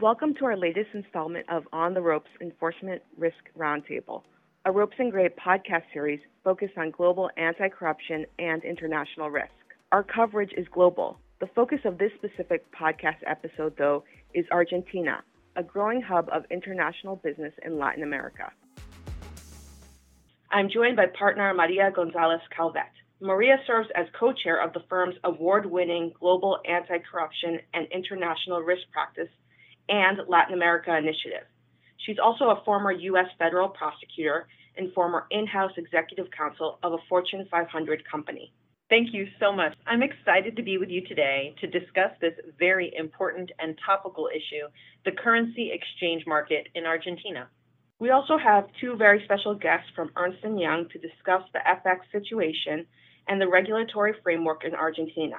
Welcome to our latest installment of On the Ropes Enforcement Risk Roundtable, a Ropes and Gray podcast series focused on global anti corruption and international risk. Our coverage is global. The focus of this specific podcast episode, though, is Argentina, a growing hub of international business in Latin America. I'm joined by partner Maria Gonzalez Calvet. Maria serves as co chair of the firm's award winning Global Anti Corruption and International Risk Practice and Latin America Initiative. She's also a former U.S. federal prosecutor and former in house executive counsel of a Fortune 500 company. Thank you so much. I'm excited to be with you today to discuss this very important and topical issue the currency exchange market in Argentina. We also have two very special guests from Ernst & Young to discuss the FX situation and the regulatory framework in Argentina.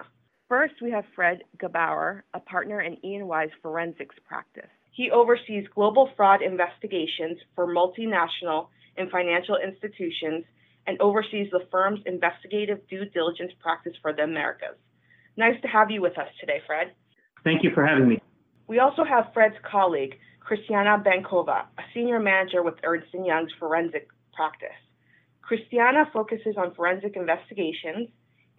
First, we have Fred Gebauer, a partner in E&Y's forensics practice. He oversees global fraud investigations for multinational and financial institutions and oversees the firm's investigative due diligence practice for the Americas. Nice to have you with us today, Fred. Thank you for having me. We also have Fred's colleague, Cristiana Bankova, a senior manager with Ernst & Young's forensic practice. Cristiana focuses on forensic investigations,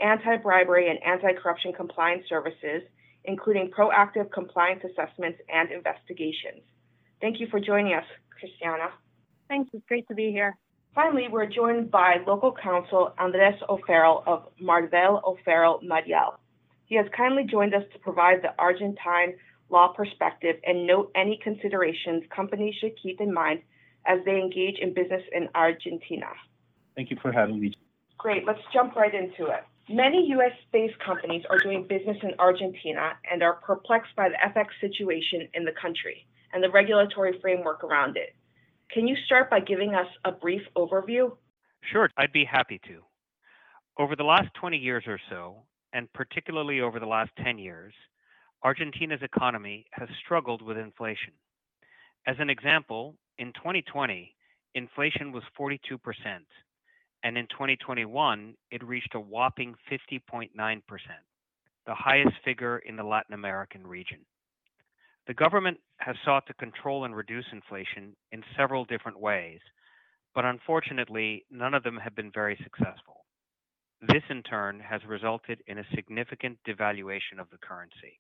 anti-bribery and anti-corruption compliance services, including proactive compliance assessments and investigations. Thank you for joining us, Cristiana. Thanks, it's great to be here. Finally, we're joined by local counsel Andres O'Farrell of Marval O'Farrell Mairal. He has kindly joined us to provide the Argentine law perspective and note any considerations companies should keep in mind as they engage in business in Argentina. Thank you for having me. Great, let's jump right into it. Many US based companies are doing business in Argentina and are perplexed by the FX situation in the country and the regulatory framework around it. Can you start by giving us a brief overview? Sure, I'd be happy to. Over the last 20 years or so, and particularly over the last 10 years, Argentina's economy has struggled with inflation. As an example, in 2020, inflation was 42%, and in 2021, it reached a whopping 50.9%, the highest figure in the Latin American region. The government has sought to control and reduce inflation in several different ways, but unfortunately, none of them have been very successful. This, in turn, has resulted in a significant devaluation of the currency.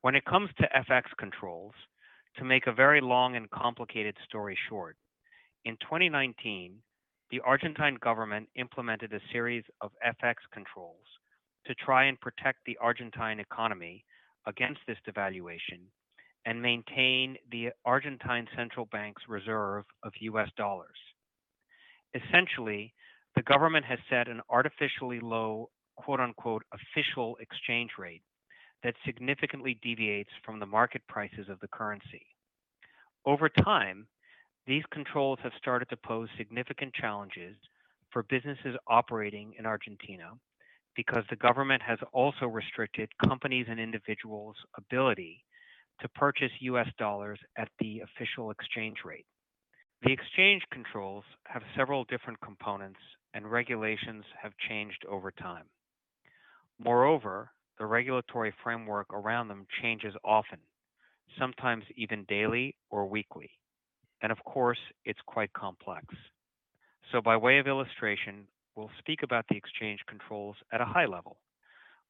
When it comes to FX controls, to make a very long and complicated story short, in 2019, the Argentine government implemented a series of FX controls to try and protect the Argentine economy against this devaluation and maintain the Argentine Central Bank's reserve of US dollars. Essentially, the government has set an artificially low, quote unquote, official exchange rate that significantly deviates from the market prices of the currency. Over time, these controls have started to pose significant challenges for businesses operating in Argentina because the government has also restricted companies and individuals' ability to purchase US dollars at the official exchange rate. The exchange controls have several different components and regulations have changed over time. Moreover, the regulatory framework around them changes often, sometimes even daily or weekly and of course, it's quite complex. So, by way of illustration, we'll speak about the exchange controls at a high level,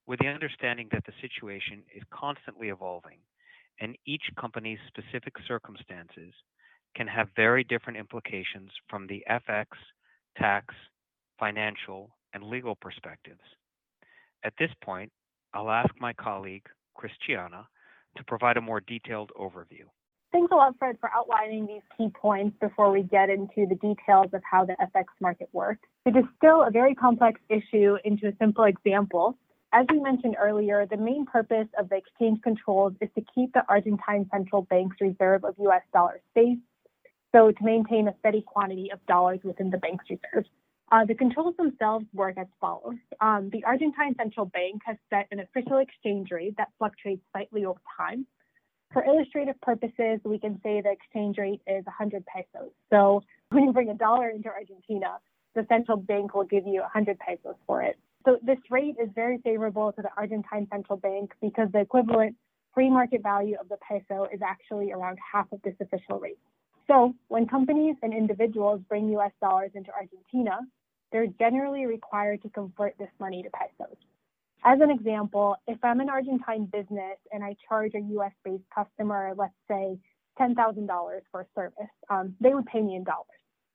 with the understanding that the situation is constantly evolving, and each company's specific circumstances can have very different implications from the FX, tax, financial, and legal perspectives. At this point, I'll ask my colleague, Cristiana, to provide a more detailed overview. Thanks a lot, Fred, for outlining these key points before we get into the details of how the FX market works. To distill a very complex issue into a simple example, as we mentioned earlier, the main purpose of the exchange controls is to keep the Argentine Central Bank's reserve of US dollars safe, so to maintain a steady quantity of dollars within the bank's reserves. Uh, the controls themselves work as follows. Um, the Argentine Central Bank has set an official exchange rate that fluctuates slightly over time. For illustrative purposes, we can say the exchange rate is 100 pesos. So when you bring a dollar into Argentina, the central bank will give you 100 pesos for it. So this rate is very favorable to the Argentine central bank because the equivalent free market value of the peso is actually around half of this official rate. So when companies and individuals bring US dollars into Argentina, they're generally required to convert this money to pesos. As an example, if I'm an Argentine business and I charge a US based customer, let's say $10,000 for a service, um, they would pay me in dollars.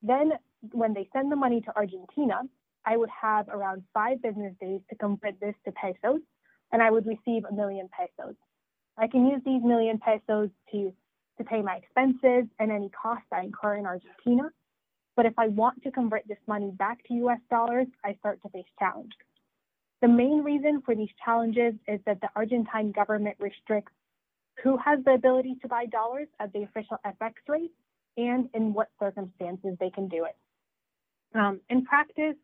Then when they send the money to Argentina, I would have around five business days to convert this to pesos, and I would receive a million pesos. I can use these million pesos to, to pay my expenses and any costs I incur in Argentina. But if I want to convert this money back to US dollars, I start to face challenges. The main reason for these challenges is that the Argentine government restricts who has the ability to buy dollars at the official FX rate and in what circumstances they can do it. Um, in practice,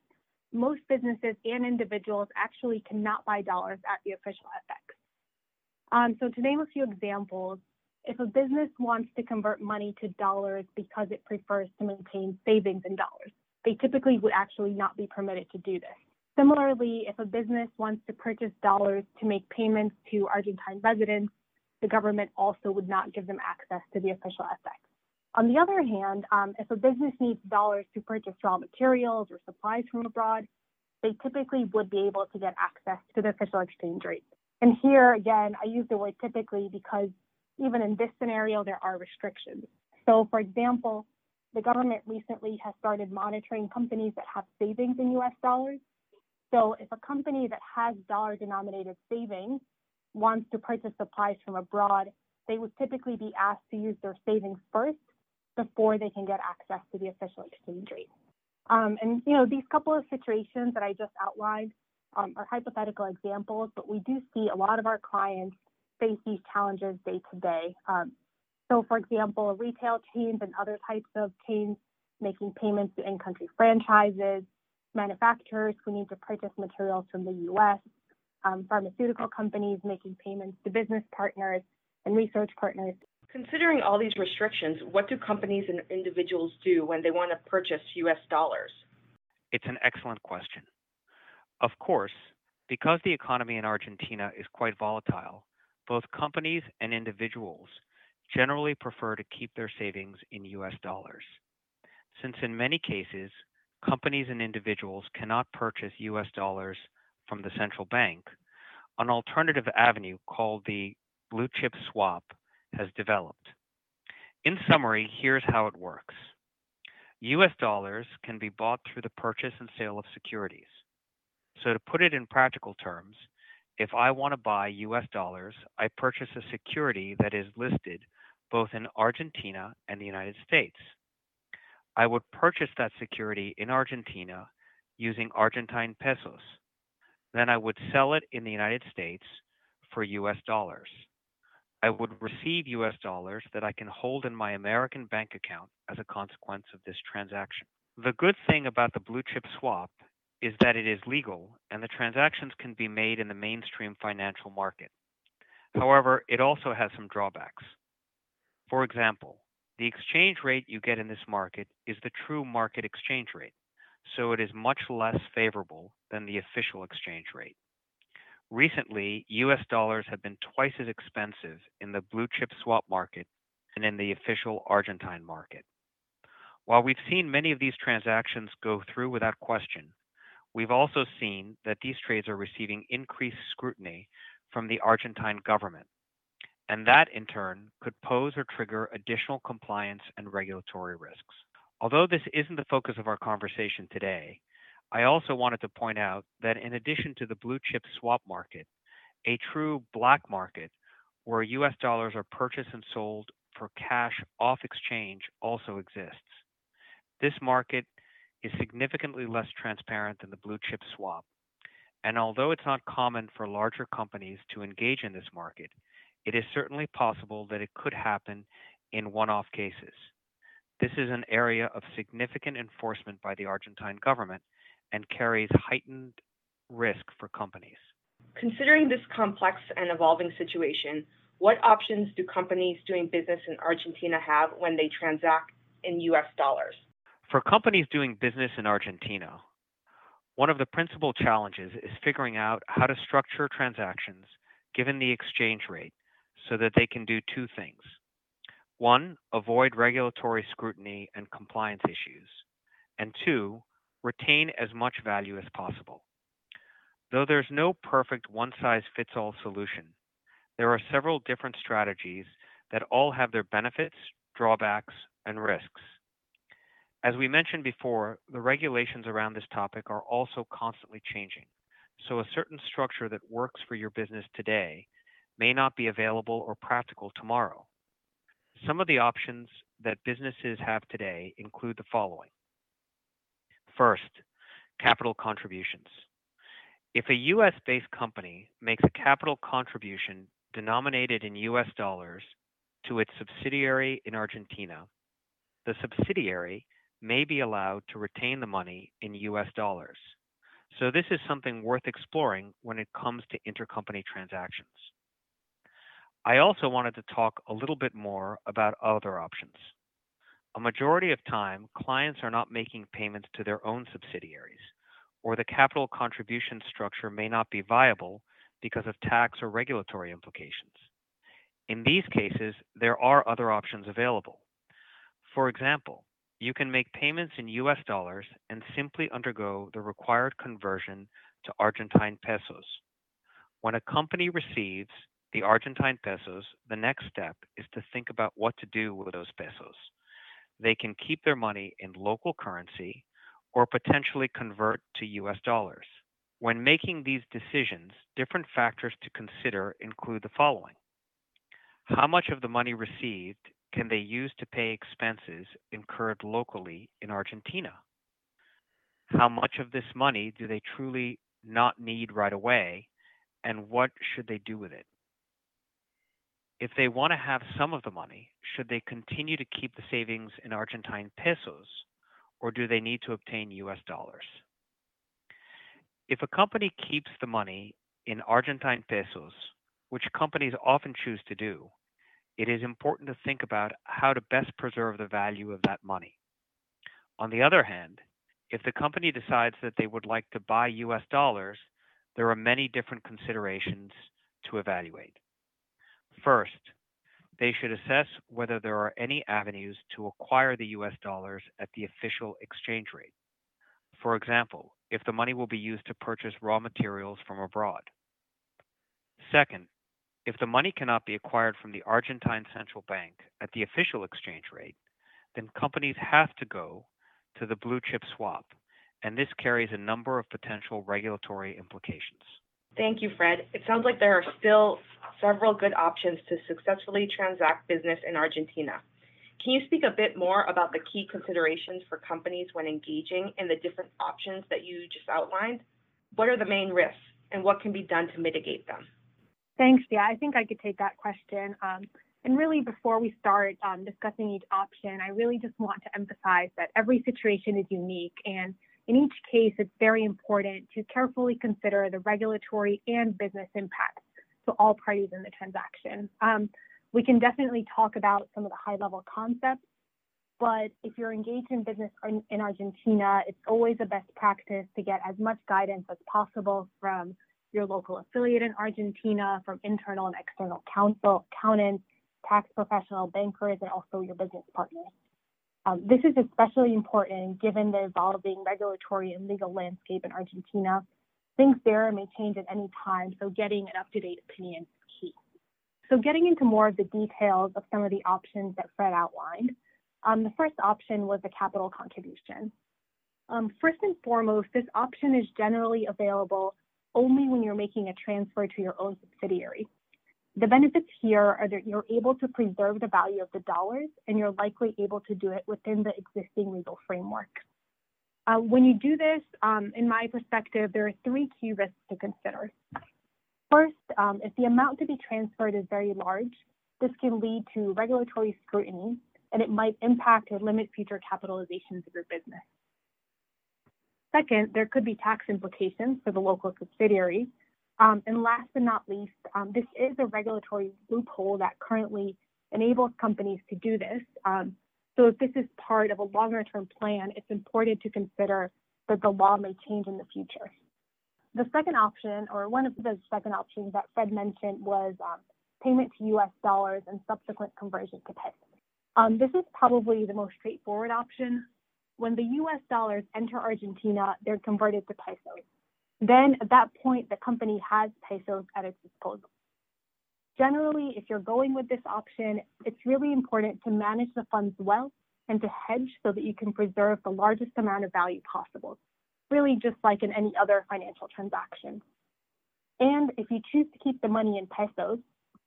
most businesses and individuals actually cannot buy dollars at the official FX. Um, so to name a few examples, if a business wants to convert money to dollars because it prefers to maintain savings in dollars, they typically would actually not be permitted to do this. Similarly, if a business wants to purchase dollars to make payments to Argentine residents, the government also would not give them access to the official FX. On the other hand, um, if a business needs dollars to purchase raw materials or supplies from abroad, they typically would be able to get access to the official exchange rate. And here again, I use the word typically because even in this scenario, there are restrictions. So, for example, the government recently has started monitoring companies that have savings in US dollars. So, if a company that has dollar denominated savings wants to purchase supplies from abroad, they would typically be asked to use their savings first before they can get access to the official exchange rate. Um, and you know, these couple of situations that I just outlined um, are hypothetical examples, but we do see a lot of our clients face these challenges day to day. Um, so, for example, retail chains and other types of chains making payments to in-country franchises, manufacturers who need to purchase materials from the U.S., um, pharmaceutical companies making payments to business partners and research partners Considering all these restrictions, what do companies and individuals do when they want to purchase US dollars? It's an excellent question. Of course, because the economy in Argentina is quite volatile, both companies and individuals generally prefer to keep their savings in US dollars. Since in many cases, companies and individuals cannot purchase US dollars from the central bank, an alternative avenue called the blue chip swap has developed. In summary, here's how it works. US dollars can be bought through the purchase and sale of securities. So, to put it in practical terms, if I want to buy US dollars, I purchase a security that is listed both in Argentina and the United States. I would purchase that security in Argentina using Argentine pesos. Then I would sell it in the United States for US dollars. I would receive US dollars that I can hold in my American bank account as a consequence of this transaction. The good thing about the blue chip swap is that it is legal and the transactions can be made in the mainstream financial market. However, it also has some drawbacks. For example, the exchange rate you get in this market is the true market exchange rate, so it is much less favorable than the official exchange rate. Recently, US dollars have been twice as expensive in the blue chip swap market and in the official Argentine market. While we've seen many of these transactions go through without question, we've also seen that these trades are receiving increased scrutiny from the Argentine government, and that in turn could pose or trigger additional compliance and regulatory risks. Although this isn't the focus of our conversation today, I also wanted to point out that in addition to the blue chip swap market, a true black market where US dollars are purchased and sold for cash off exchange also exists. This market is significantly less transparent than the blue chip swap. And although it's not common for larger companies to engage in this market, it is certainly possible that it could happen in one off cases. This is an area of significant enforcement by the Argentine government and carries heightened risk for companies. Considering this complex and evolving situation, what options do companies doing business in Argentina have when they transact in US dollars? For companies doing business in Argentina, one of the principal challenges is figuring out how to structure transactions given the exchange rate so that they can do two things. One, avoid regulatory scrutiny and compliance issues. And two, retain as much value as possible. Though there's no perfect one size fits all solution, there are several different strategies that all have their benefits, drawbacks, and risks. As we mentioned before, the regulations around this topic are also constantly changing. So a certain structure that works for your business today may not be available or practical tomorrow. Some of the options that businesses have today include the following. First, capital contributions. If a US based company makes a capital contribution denominated in US dollars to its subsidiary in Argentina, the subsidiary may be allowed to retain the money in US dollars. So, this is something worth exploring when it comes to intercompany transactions. I also wanted to talk a little bit more about other options. A majority of time, clients are not making payments to their own subsidiaries, or the capital contribution structure may not be viable because of tax or regulatory implications. In these cases, there are other options available. For example, you can make payments in US dollars and simply undergo the required conversion to Argentine pesos. When a company receives the Argentine pesos, the next step is to think about what to do with those pesos. They can keep their money in local currency or potentially convert to US dollars. When making these decisions, different factors to consider include the following How much of the money received can they use to pay expenses incurred locally in Argentina? How much of this money do they truly not need right away, and what should they do with it? If they want to have some of the money, should they continue to keep the savings in Argentine pesos, or do they need to obtain US dollars? If a company keeps the money in Argentine pesos, which companies often choose to do, it is important to think about how to best preserve the value of that money. On the other hand, if the company decides that they would like to buy US dollars, there are many different considerations to evaluate. First, they should assess whether there are any avenues to acquire the US dollars at the official exchange rate. For example, if the money will be used to purchase raw materials from abroad. Second, if the money cannot be acquired from the Argentine Central Bank at the official exchange rate, then companies have to go to the blue chip swap, and this carries a number of potential regulatory implications. Thank you, Fred. It sounds like there are still several good options to successfully transact business in Argentina. Can you speak a bit more about the key considerations for companies when engaging in the different options that you just outlined? What are the main risks, and what can be done to mitigate them? Thanks. Yeah, I think I could take that question. Um, and really, before we start um, discussing each option, I really just want to emphasize that every situation is unique. And in each case, it's very important to carefully consider the regulatory and business impacts to all parties in the transaction. Um, we can definitely talk about some of the high level concepts, but if you're engaged in business in Argentina, it's always a best practice to get as much guidance as possible from your local affiliate in Argentina, from internal and external counsel, accountants, tax professional, bankers, and also your business partners. Um, this is especially important given the evolving regulatory and legal landscape in Argentina. Things there may change at any time, so getting an up-to-date opinion is key. So getting into more of the details of some of the options that Fred outlined, um, the first option was the capital contribution. Um, first and foremost, this option is generally available only when you're making a transfer to your own subsidiary. The benefits here are that you're able to preserve the value of the dollars and you're likely able to do it within the existing legal framework. Uh, when you do this, um, in my perspective, there are three key risks to consider. First, um, if the amount to be transferred is very large, this can lead to regulatory scrutiny and it might impact or limit future capitalizations of your business. Second, there could be tax implications for the local subsidiary. Um, and last but not least, um, this is a regulatory loophole that currently enables companies to do this. Um, so if this is part of a longer term plan, it's important to consider that the law may change in the future. The second option, or one of the second options that Fred mentioned, was um, payment to US dollars, and subsequent conversion to pesos. Um, this is probably the most straightforward option. When the US dollars enter Argentina, they're converted to pesos. Then at that point, the company has pesos at its disposal. Generally, if you're going with this option, it's really important to manage the funds well and to hedge so that you can preserve the largest amount of value possible, really just like in any other financial transaction. And if you choose to keep the money in pesos,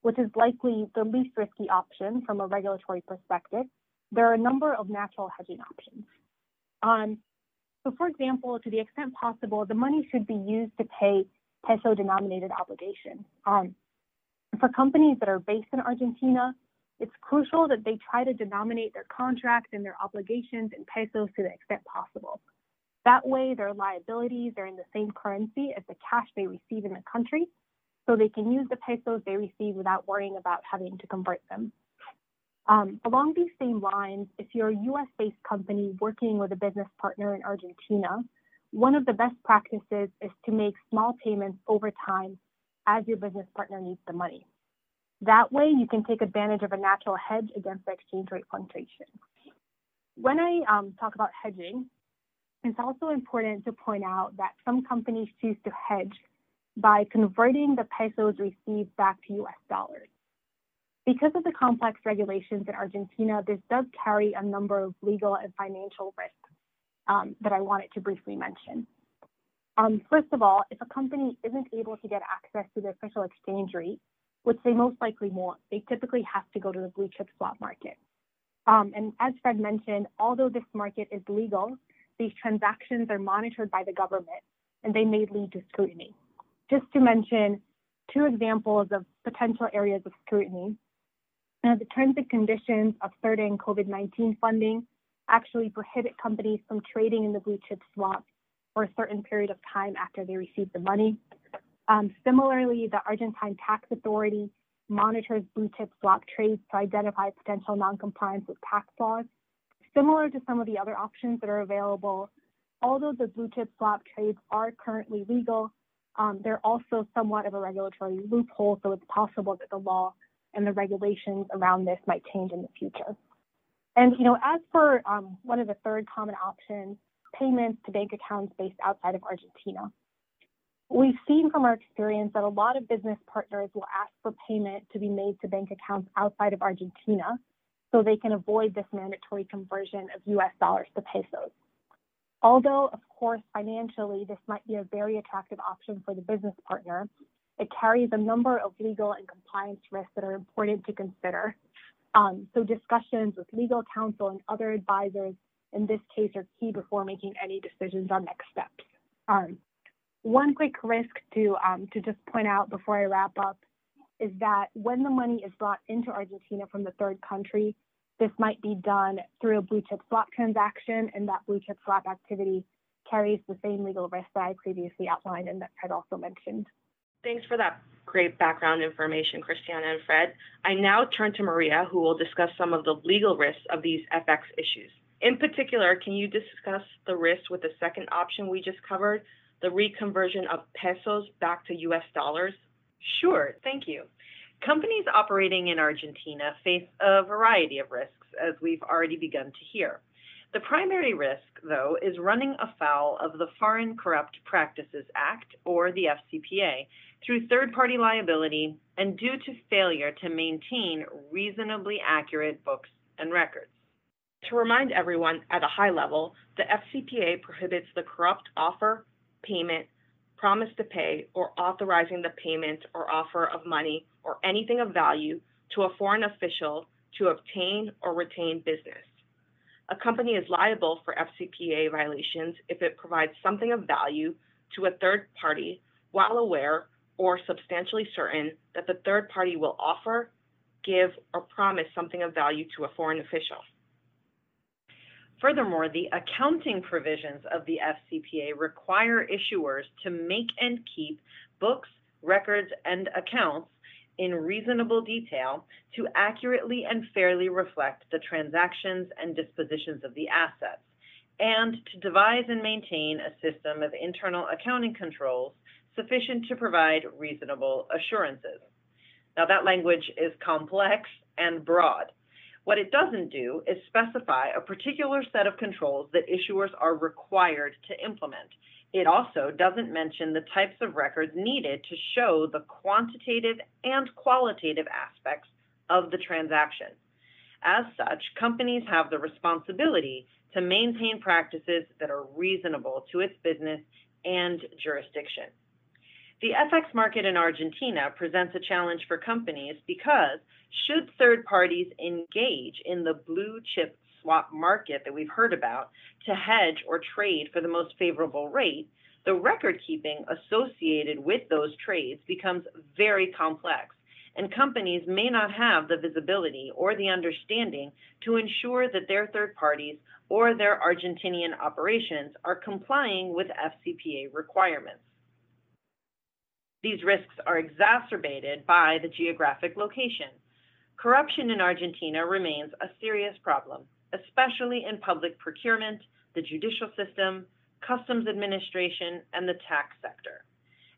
which is likely the least risky option from a regulatory perspective, there are a number of natural hedging options. Um, so for example, to the extent possible, the money should be used to pay peso denominated obligations. Um, for companies that are based in Argentina, it's crucial that they try to denominate their contracts and their obligations in pesos to the extent possible. That way, their liabilities are in the same currency as the cash they receive in the country, so they can use the pesos they receive without worrying about having to convert them. Um, along these same lines, if you're a US based company working with a business partner in Argentina, one of the best practices is to make small payments over time as your business partner needs the money. That way, you can take advantage of a natural hedge against the exchange rate fluctuation. When I um, talk about hedging, it's also important to point out that some companies choose to hedge by converting the pesos received back to US dollars. Because of the complex regulations in Argentina, this does carry a number of legal and financial risks um, that I wanted to briefly mention. Um, first of all, if a company isn't able to get access to the official exchange rate, which they most likely won't, they typically have to go to the blue chip swap market. Um, and as Fred mentioned, although this market is legal, these transactions are monitored by the government and they may lead to scrutiny. Just to mention two examples of potential areas of scrutiny, uh, the terms and conditions of certain COVID 19 funding actually prohibit companies from trading in the blue chip swap for a certain period of time after they receive the money. Um, similarly, the Argentine Tax Authority monitors blue chip swap trades to identify potential noncompliance with tax laws. Similar to some of the other options that are available, although the blue chip swap trades are currently legal, um, they're also somewhat of a regulatory loophole, so it's possible that the law and the regulations around this might change in the future. And you know, as for um, one of the third common options, payments to bank accounts based outside of Argentina. We've seen from our experience that a lot of business partners will ask for payment to be made to bank accounts outside of Argentina so they can avoid this mandatory conversion of US dollars to pesos. Although, of course, financially, this might be a very attractive option for the business partner, it carries a number of legal and compliance risks that are important to consider. Um, so discussions with legal counsel and other advisors in this case are key before making any decisions on next steps. Um, one quick risk to, um, to just point out before I wrap up is that when the money is brought into Argentina from the third country, this might be done through a blue chip swap transaction, and that blue chip swap activity carries the same legal risk that I previously outlined and that Fred also mentioned. Thanks for that great background information, Cristiana and Fred. I now turn to Maria, who will discuss some of the legal risks of these FX issues. In particular, can you discuss the risk with the second option we just covered, the reconversion of pesos back to US dollars? Sure, thank you. Companies operating in Argentina face a variety of risks, as we've already begun to hear. The primary risk, though, is running afoul of the Foreign Corrupt Practices Act, or the FCPA, through third party liability and due to failure to maintain reasonably accurate books and records. To remind everyone at a high level, the FCPA prohibits the corrupt offer, payment, promise to pay, or authorizing the payment or offer of money or anything of value to a foreign official to obtain or retain business. A company is liable for FCPA violations if it provides something of value to a third party while aware or substantially certain that the third party will offer, give, or promise something of value to a foreign official. Furthermore, the accounting provisions of the FCPA require issuers to make and keep books, records, and accounts in reasonable detail to accurately and fairly reflect the transactions and dispositions of the assets, and to devise and maintain a system of internal accounting controls sufficient to provide reasonable assurances. Now, that language is complex and broad. What it doesn't do is specify a particular set of controls that issuers are required to implement. It also doesn't mention the types of records needed to show the quantitative and qualitative aspects of the transaction. As such, companies have the responsibility to maintain practices that are reasonable to its business and jurisdiction. The FX market in Argentina presents a challenge for companies because should third parties engage in the blue chip swap market that we've heard about to hedge or trade for the most favorable rate, the record keeping associated with those trades becomes very complex, and companies may not have the visibility or the understanding to ensure that their third parties or their Argentinian operations are complying with FCPA requirements. These risks are exacerbated by the geographic location. Corruption in Argentina remains a serious problem, especially in public procurement, the judicial system, customs administration, and the tax sector.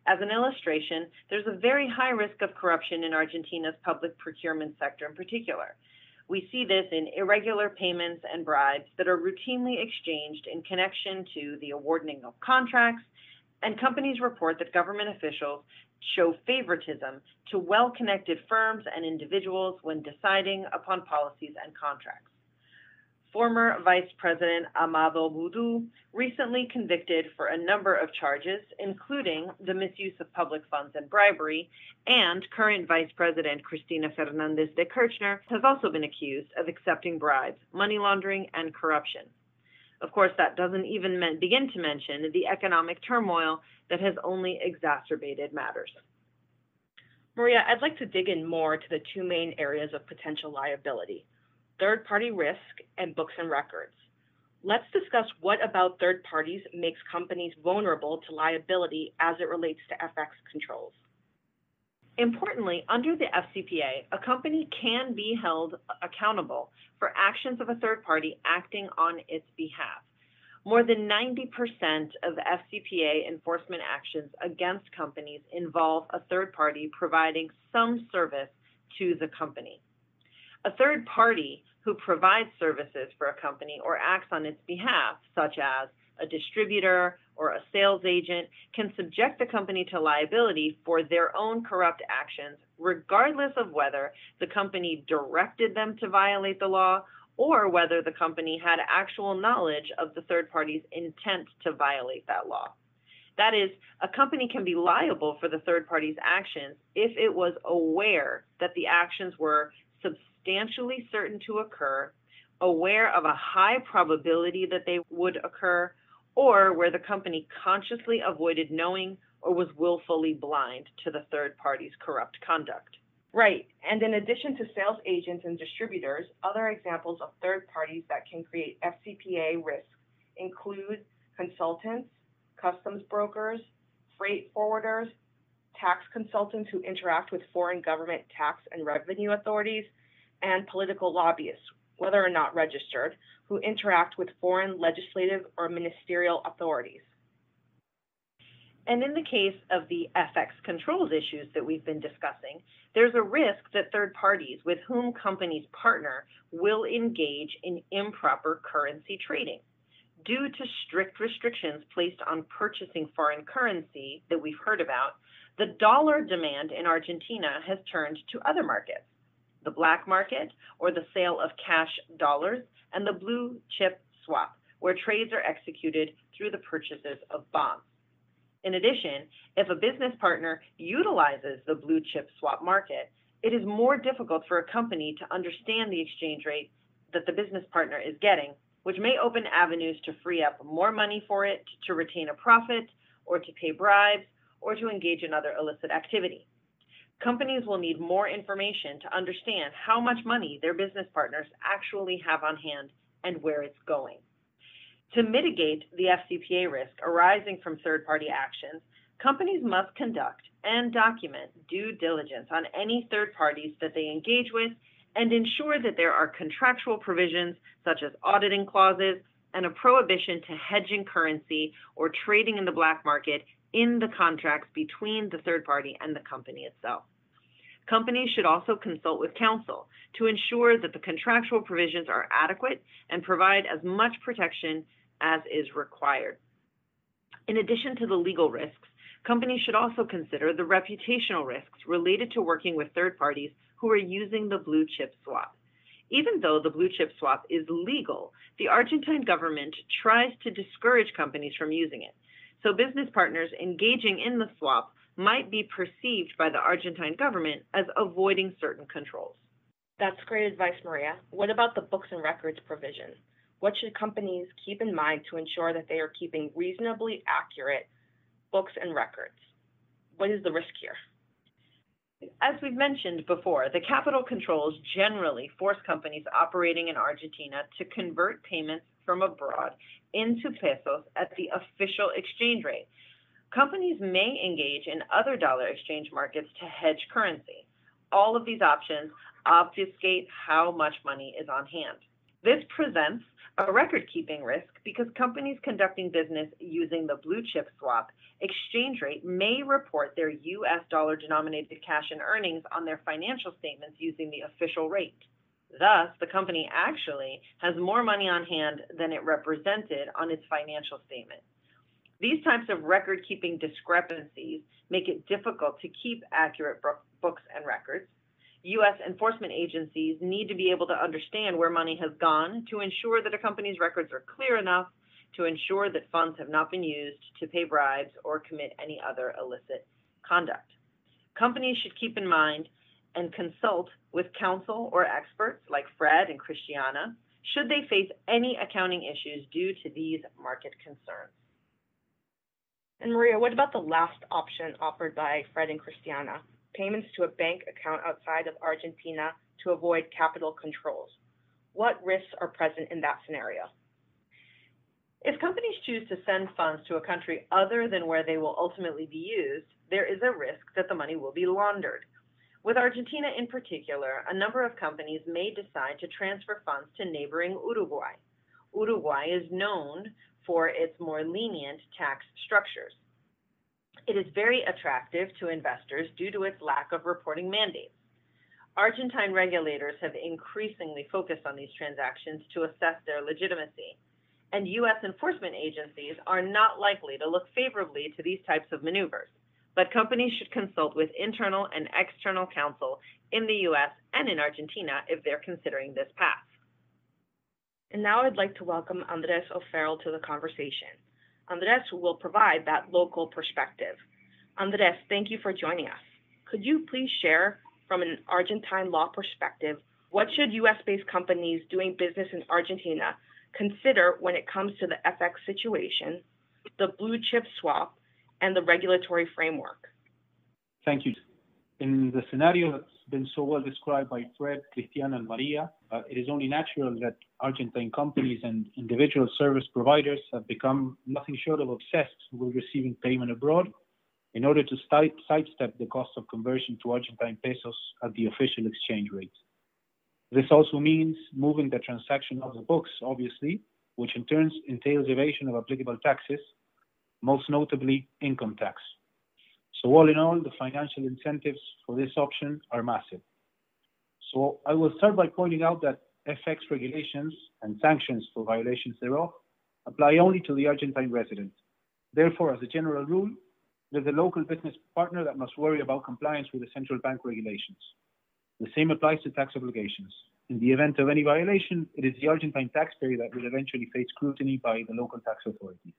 As an illustration, there's a very high risk of corruption in Argentina's public procurement sector in particular. We see this in irregular payments and bribes that are routinely exchanged in connection to the awarding of contracts and companies report that government officials show favoritism to well connected firms and individuals when deciding upon policies and contracts. Former Vice President Amado Boudou, recently convicted for a number of charges, including the misuse of public funds and bribery, and current Vice President Cristina Fernandez de Kirchner has also been accused of accepting bribes, money laundering, and corruption. Of course, that doesn't even begin to mention the economic turmoil that has only exacerbated matters. Maria, I'd like to dig in more to the two main areas of potential liability third party risk and books and records. Let's discuss what about third parties makes companies vulnerable to liability as it relates to FX controls. Importantly, under the FCPA, a company can be held accountable for actions of a third party acting on its behalf. More than 90% of FCPA enforcement actions against companies involve a third party providing some service to the company. A third party who provides services for a company or acts on its behalf, such as a distributor, or a sales agent can subject the company to liability for their own corrupt actions, regardless of whether the company directed them to violate the law or whether the company had actual knowledge of the third party's intent to violate that law. That is, a company can be liable for the third party's actions if it was aware that the actions were substantially certain to occur, aware of a high probability that they would occur, or where the company consciously avoided knowing or was willfully blind to the third party's corrupt conduct. Right. And in addition to sales agents and distributors, other examples of third parties that can create FCPA risk include consultants, customs brokers, freight forwarders, tax consultants who interact with foreign government tax and revenue authorities, and political lobbyists, whether or not registered, who interact with foreign legislative or ministerial authorities. And in the case of the FX controls issues that we've been discussing, there's a risk that third parties with whom companies partner will engage in improper currency trading. Due to strict restrictions placed on purchasing foreign currency that we've heard about, the dollar demand in Argentina has turned to other markets the black market or the sale of cash dollars, and the blue chip swap, where trades are executed through the purchases of bonds. In addition, if a business partner utilizes the blue chip swap market, it is more difficult for a company to understand the exchange rate that the business partner is getting, which may open avenues to free up more money for it to retain a profit or to pay bribes or to engage in other illicit activity. Companies will need more information to understand how much money their business partners actually have on hand and where it's going. To mitigate the FCPA risk arising from third party actions, companies must conduct and document due diligence on any third parties that they engage with and ensure that there are contractual provisions such as auditing clauses and a prohibition to hedging currency or trading in the black market in the contracts between the third party and the company itself. companies should also consult with counsel to ensure that the contractual provisions are adequate and provide as much protection as is required. In addition to the legal risks, companies should also consider the reputational risks related to working with third parties who are using the blue chip swap. Even though the blue chip swap is legal, the Argentine government tries to discourage companies from using it. So business partners engaging in the swap might be perceived by the Argentine government as avoiding certain controls. That's great advice, Maria. What about the books and records provision? What should companies keep in mind to ensure that they are keeping reasonably accurate books and records? What is the risk here? As we've mentioned before, the capital controls generally force companies operating in Argentina to convert payments from abroad into pesos at the official exchange rate. Companies may engage in other dollar exchange markets to hedge currency. All of these options obfuscate how much money is on hand. This presents a record keeping risk because companies conducting business using the blue chip swap exchange rate may report their US dollar denominated cash and earnings on their financial statements using the official rate. Thus, the company actually has more money on hand than it represented on its financial statement. These types of record keeping discrepancies make it difficult to keep accurate books and records. U.S. enforcement agencies need to be able to understand where money has gone to ensure that a company's records are clear enough to ensure that funds have not been used to pay bribes or commit any other illicit conduct. Companies should keep in mind and consult with counsel or experts like Fred and Cristiana should they face any accounting issues due to these market concerns. And Maria, what about the last option offered by Fred and Cristiana? payments to a bank account outside of Argentina to avoid capital controls. What risks are present in that scenario? If companies choose to send funds to a country other than where they will ultimately be used, there is a risk that the money will be laundered. With Argentina in particular, a number of companies may decide to transfer funds to neighboring Uruguay. Uruguay is known for its more lenient tax structures. It is very attractive to investors due to its lack of reporting mandates. Argentine regulators have increasingly focused on these transactions to assess their legitimacy, and U.S. enforcement agencies are not likely to look favorably to these types of maneuvers. But companies should consult with internal and external counsel in the U.S. and in Argentina if they're considering this path. And now I'd like to welcome Andres O'Farrell to the conversation. Andres will provide that local perspective. Andres, thank you for joining us. Could you please share from an Argentine law perspective, what should US-based companies doing business in Argentina consider when it comes to the FX situation, the blue chip swap, and the regulatory framework? Thank you. In the scenario that's been so well described by Fred, Cristiana, and Maria, uh, it is only natural that Argentine companies and individual service providers have become nothing short of obsessed with receiving payment abroad in order to sidestep the cost of conversion to Argentine pesos at the official exchange rate. This also means moving the transaction off the books, obviously, which in turn entails evasion of applicable taxes, most notably income tax. So all in all, the financial incentives for this option are massive. So I will start by pointing out that FX regulations and sanctions for violations thereof apply only to the Argentine resident. Therefore, as a general rule, there's a local business partner that must worry about compliance with the central bank regulations. The same applies to tax obligations. In the event of any violation, it is the Argentine taxpayer that will eventually face scrutiny by the local tax authorities.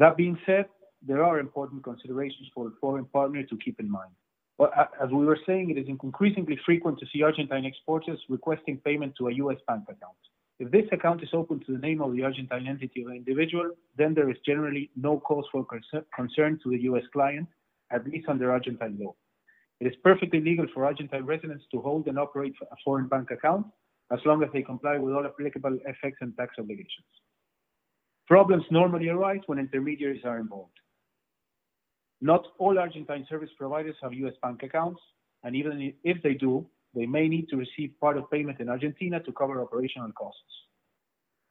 That being said, there are important considerations for a foreign partner to keep in mind. But uh, as we were saying, it is increasingly frequent to see Argentine exporters requesting payment to a U.S. bank account. If this account is open to the name of the Argentine entity or individual, then there is generally no cause for concern to the U.S. client, at least under Argentine law. It is perfectly legal for Argentine residents to hold and operate a foreign bank account as long as they comply with all applicable FX and tax obligations. Problems normally arise when intermediaries are involved. Not all Argentine service providers have US bank accounts, and even if they do, they may need to receive part of payment in Argentina to cover operational costs.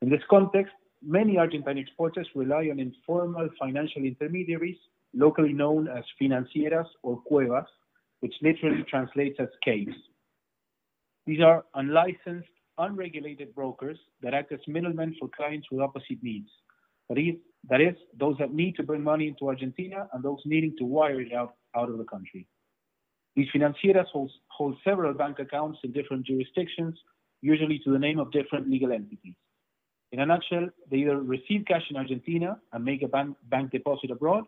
In this context, many Argentine exporters rely on informal financial intermediaries, locally known as financieras or cuevas, which literally translates as caves. These are unlicensed, unregulated brokers that act as middlemen for clients with opposite needs. That is, that is, those that need to bring money into Argentina and those needing to wire it out, out of the country. These financieras hold, hold several bank accounts in different jurisdictions, usually to the name of different legal entities. In a nutshell, they either receive cash in Argentina and make a bank, bank deposit abroad,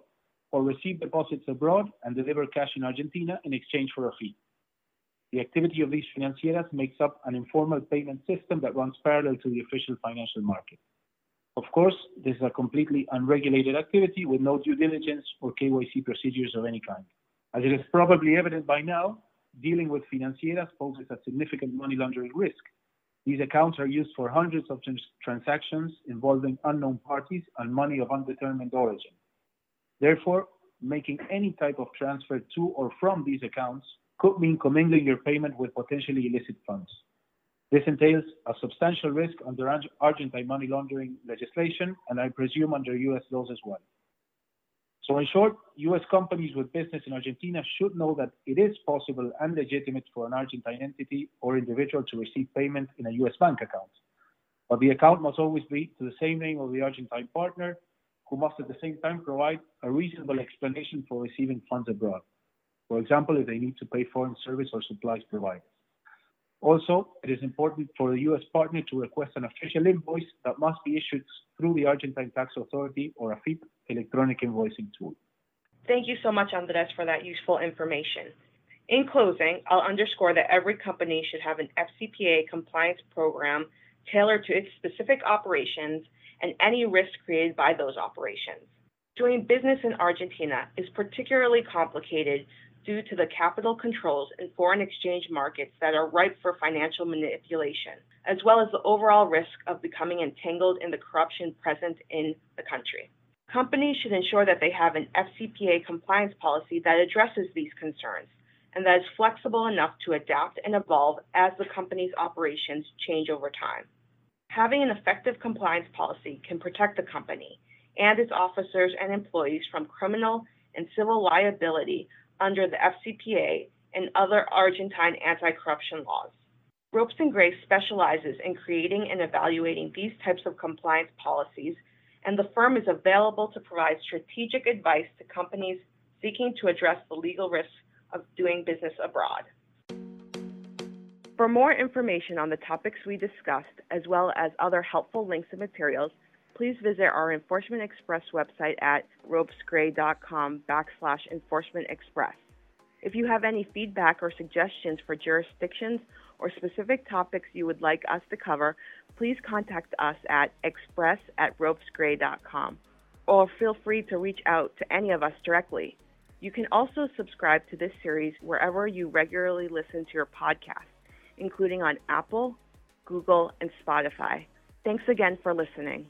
or receive deposits abroad and deliver cash in Argentina in exchange for a fee. The activity of these financieras makes up an informal payment system that runs parallel to the official financial market. Of course, this is a completely unregulated activity with no due diligence or KYC procedures of any kind. As it is probably evident by now, dealing with financieras poses a significant money laundering risk. These accounts are used for hundreds of trans transactions involving unknown parties and money of undetermined origin. Therefore, making any type of transfer to or from these accounts could mean commingling your payment with potentially illicit funds. This entails a substantial risk under Argentine money laundering legislation, and I presume under US laws as well. So in short, US companies with business in Argentina should know that it is possible and legitimate for an Argentine entity or individual to receive payment in a US bank account. But the account must always be to the same name of the Argentine partner, who must at the same time provide a reasonable explanation for receiving funds abroad. For example, if they need to pay foreign service or supplies provided. Also, it is important for the U.S. partner to request an official invoice that must be issued through the Argentine Tax Authority or AFIP electronic invoicing tool. Thank you so much, Andres, for that useful information. In closing, I'll underscore that every company should have an FCPA compliance program tailored to its specific operations and any risk created by those operations. Doing business in Argentina is particularly complicated due to the capital controls in foreign exchange markets that are ripe for financial manipulation, as well as the overall risk of becoming entangled in the corruption present in the country. Companies should ensure that they have an FCPA compliance policy that addresses these concerns and that is flexible enough to adapt and evolve as the company's operations change over time. Having an effective compliance policy can protect the company and its officers and employees from criminal and civil liability under the FCPA and other Argentine anti-corruption laws. Ropes and Gray specializes in creating and evaluating these types of compliance policies, and the firm is available to provide strategic advice to companies seeking to address the legal risks of doing business abroad. For more information on the topics we discussed, as well as other helpful links and materials, please visit our Enforcement Express website at ropesgray.com backslash enforcement express. If you have any feedback or suggestions for jurisdictions or specific topics you would like us to cover, please contact us at express at ropesgray.com or feel free to reach out to any of us directly. You can also subscribe to this series wherever you regularly listen to your podcast, including on Apple, Google, and Spotify. Thanks again for listening.